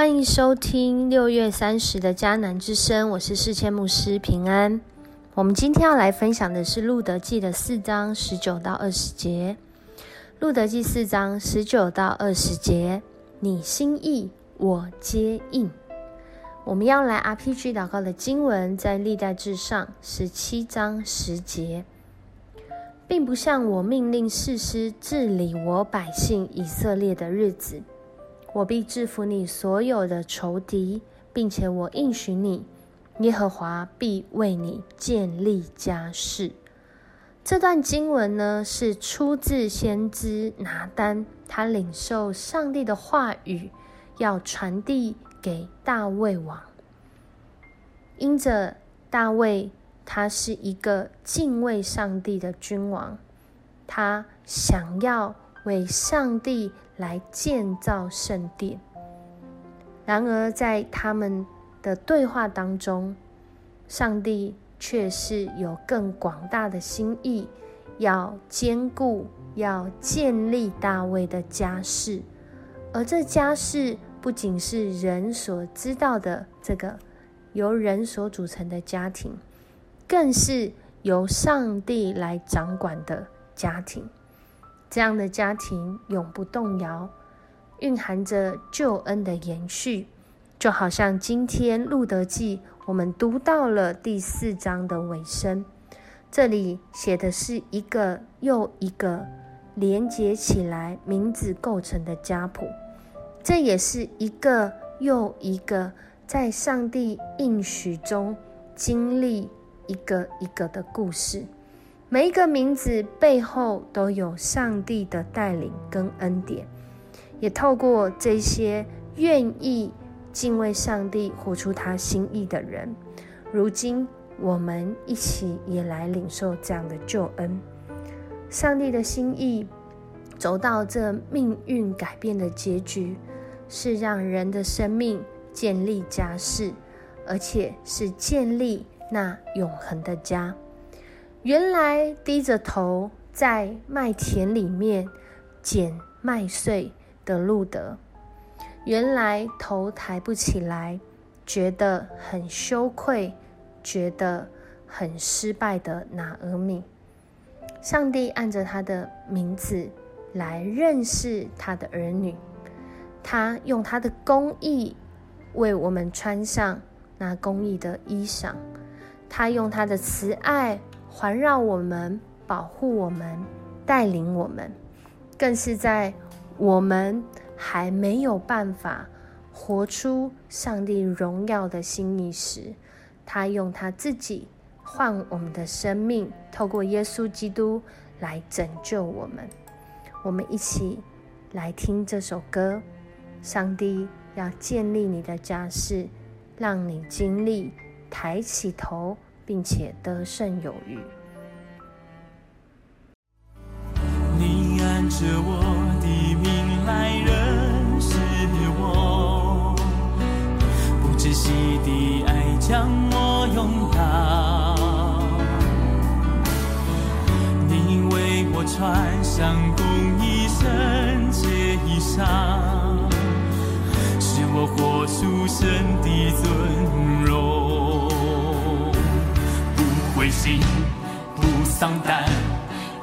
欢迎收听六月三十的迦南之声，我是世谦牧师平安。我们今天要来分享的是路德记的四章十九到二十节。路德记四章十九到二十节，你心意我皆应。我们要来 RPG 祷告的经文在历代至上十七章十节，并不像我命令士师治理我百姓以色列的日子。我必制服你所有的仇敌，并且我应许你，耶和华必为你建立家室。这段经文呢，是出自先知拿丹，他领受上帝的话语，要传递给大卫王。因着大卫，他是一个敬畏上帝的君王，他想要为上帝。来建造圣殿。然而，在他们的对话当中，上帝却是有更广大的心意，要兼顾、要建立大卫的家室。而这家室不仅是人所知道的这个由人所组成的家庭，更是由上帝来掌管的家庭。这样的家庭永不动摇，蕴含着救恩的延续，就好像今天路德记我们读到了第四章的尾声，这里写的是一个又一个连接起来名字构成的家谱，这也是一个又一个在上帝应许中经历一个一个的故事。每一个名字背后都有上帝的带领跟恩典，也透过这些愿意敬畏上帝、活出他心意的人，如今我们一起也来领受这样的救恩。上帝的心意走到这命运改变的结局，是让人的生命建立家室，而且是建立那永恒的家。原来低着头在麦田里面捡麦穗的路德，原来头抬不起来，觉得很羞愧，觉得很失败的拿俄米，上帝按着他的名字来认识他的儿女，他用他的公义为我们穿上那公义的衣裳，他用他的慈爱。环绕我们，保护我们，带领我们，更是在我们还没有办法活出上帝荣耀的心意时，他用他自己换我们的生命，透过耶稣基督来拯救我们。我们一起来听这首歌。上帝要建立你的家室，让你经历抬起头。并且得胜有余。你按着我的命来认识我，不窒息的爱将我拥抱。你为我穿上公义圣洁衣裳，使我活出神的尊荣。灰心不丧胆，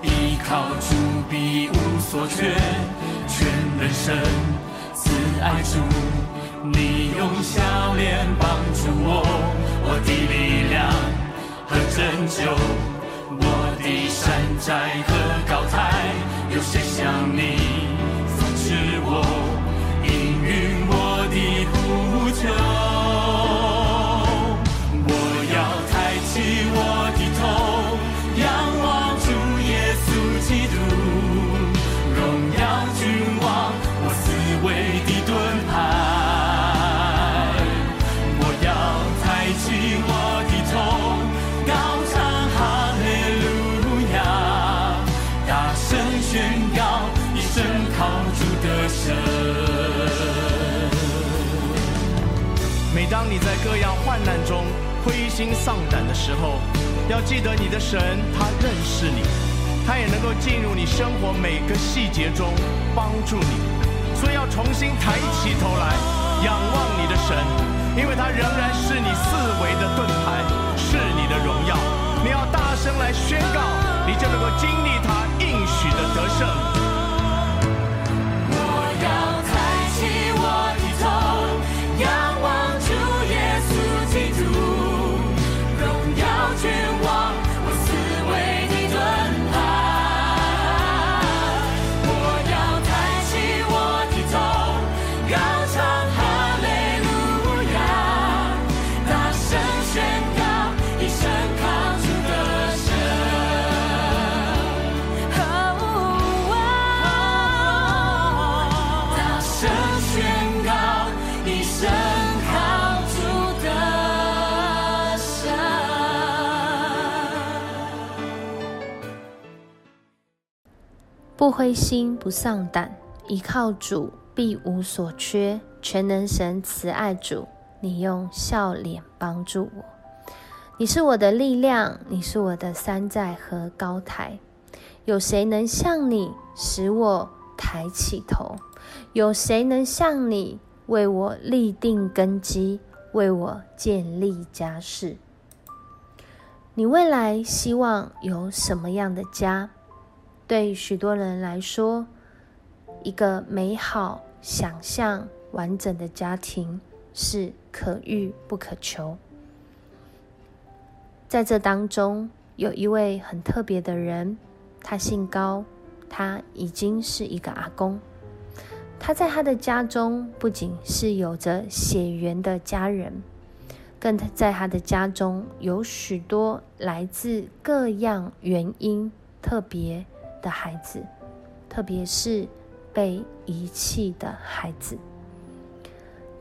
依靠主必无所缺，全能神慈爱主，你用笑脸帮助我，我的力量和拯救，我的山寨和高台，有谁像你？每当你在各样患难中灰心丧胆的时候，要记得你的神，他认识你，他也能够进入你生活每个细节中帮助你，所以要重新抬起头来。仰望你的神，因为他仍然是你四围的盾牌，是你的荣耀。你要大声来宣告，你就能够经历他应许的得胜。不灰心，不丧胆，依靠主必无所缺。全能神慈爱主，你用笑脸帮助我。你是我的力量，你是我的山寨和高台。有谁能像你使我抬起头？有谁能像你为我立定根基，为我建立家室？你未来希望有什么样的家？对许多人来说，一个美好、想象完整的家庭是可遇不可求。在这当中，有一位很特别的人，他姓高，他已经是一个阿公。他在他的家中不仅是有着血缘的家人，更在他的家中有许多来自各样原因特别。的孩子，特别是被遗弃的孩子，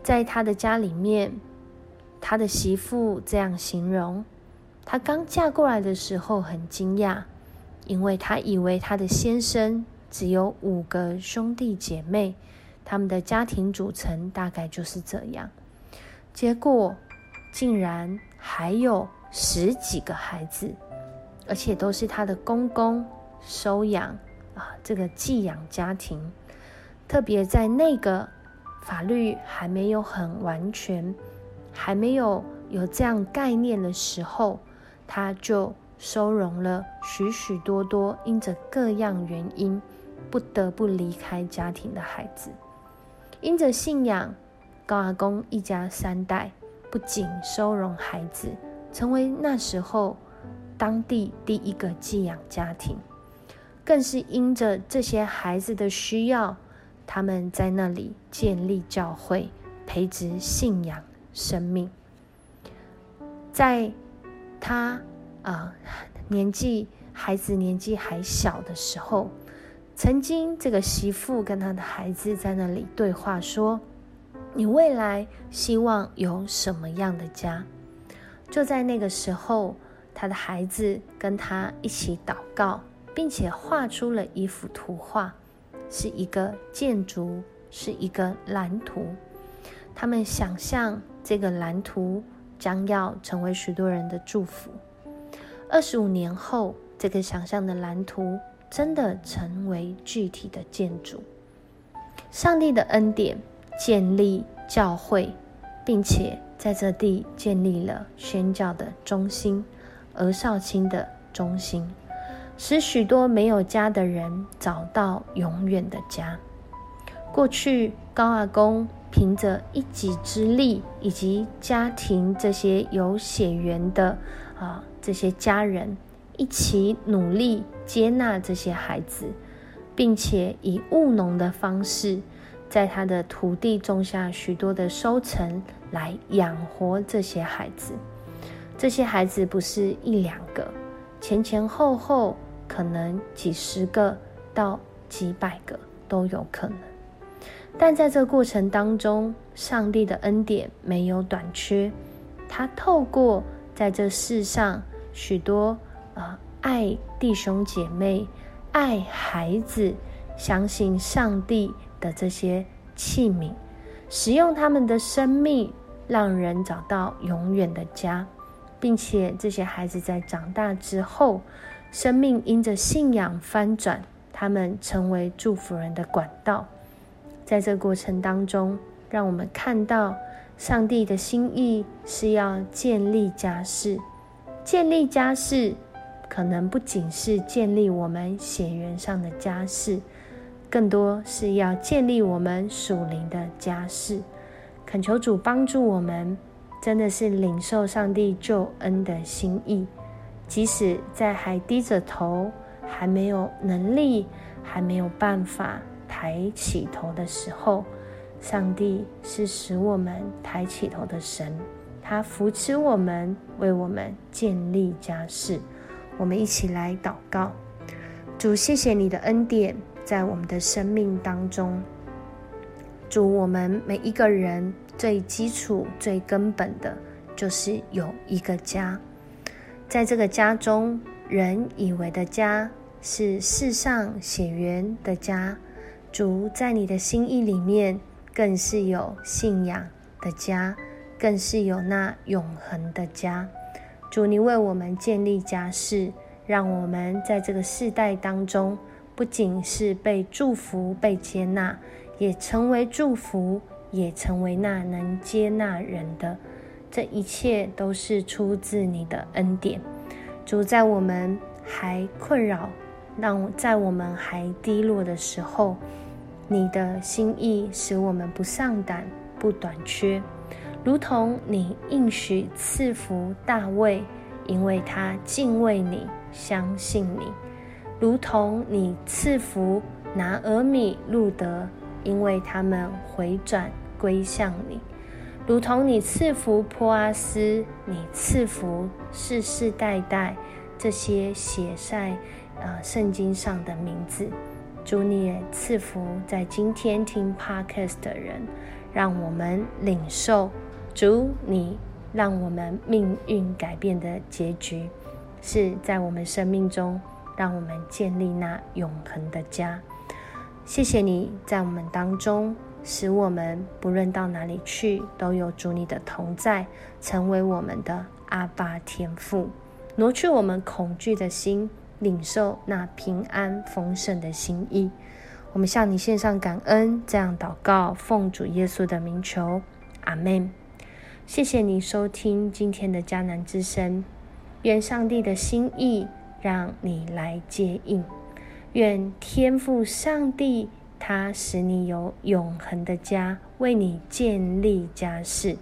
在他的家里面，他的媳妇这样形容：他刚嫁过来的时候很惊讶，因为他以为他的先生只有五个兄弟姐妹，他们的家庭组成大概就是这样，结果竟然还有十几个孩子，而且都是他的公公。收养啊，这个寄养家庭，特别在那个法律还没有很完全，还没有有这样概念的时候，他就收容了许许多多因着各样原因不得不离开家庭的孩子。因着信仰，高阿公一家三代不仅收容孩子，成为那时候当地第一个寄养家庭。更是因着这些孩子的需要，他们在那里建立教会，培植信仰生命。在他啊年纪孩子年纪还小的时候，曾经这个媳妇跟他的孩子在那里对话说：“你未来希望有什么样的家？”就在那个时候，他的孩子跟他一起祷告。并且画出了一幅图画，是一个建筑，是一个蓝图。他们想象这个蓝图将要成为许多人的祝福。二十五年后，这个想象的蓝图真的成为具体的建筑。上帝的恩典建立教会，并且在这地建立了宣教的中心，儿少卿的中心。使许多没有家的人找到永远的家。过去高阿公凭着一己之力，以及家庭这些有血缘的啊这些家人一起努力接纳这些孩子，并且以务农的方式，在他的土地种下许多的收成来养活这些孩子。这些孩子不是一两个，前前后后。可能几十个到几百个都有可能，但在这过程当中，上帝的恩典没有短缺。他透过在这世上许多啊爱弟兄姐妹、爱孩子、相信上帝的这些器皿，使用他们的生命，让人找到永远的家，并且这些孩子在长大之后。生命因着信仰翻转，他们成为祝福人的管道。在这过程当中，让我们看到上帝的心意是要建立家室。建立家室，可能不仅是建立我们血缘上的家室，更多是要建立我们属灵的家室。恳求主帮助我们，真的是领受上帝救恩的心意，即使在还低着头、还没有能力、还没有办法抬起头的时候，上帝是使我们抬起头的神，他扶持我们，为我们建立家室。我们一起来祷告：主，谢谢你的恩典在我们的生命当中。主，我们每一个人最基础、最根本的，就是有一个家。在这个家中，人以为的家是世上血缘的家。主，在你的心意里面，更是有信仰的家，更是有那永恒的家。主，你为我们建立家室，让我们在这个世代当中，不仅是被祝福、被接纳。也成为祝福，也成为那能接纳人的，这一切都是出自你的恩典。主在我们还困扰，让在我们还低落的时候，你的心意使我们不丧胆、不短缺，如同你应许赐福大卫，因为他敬畏你、相信你；如同你赐福拿俄米、路德。因为他们回转归向你，如同你赐福波阿斯，你赐福世世代代这些写在呃圣经上的名字。主，你也赐福在今天听 Podcast 的人，让我们领受主你让我们命运改变的结局，是在我们生命中，让我们建立那永恒的家。谢谢你在我们当中，使我们不论到哪里去，都有主你的同在，成为我们的阿爸天父，挪去我们恐惧的心，领受那平安丰盛的心意。我们向你献上感恩，这样祷告，奉主耶稣的名求，阿门。谢谢你收听今天的迦南之声，愿上帝的心意让你来接应。愿天父上帝，他使你有永恒的家，为你建立家室。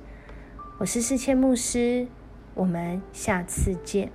我是世谦牧师，我们下次见。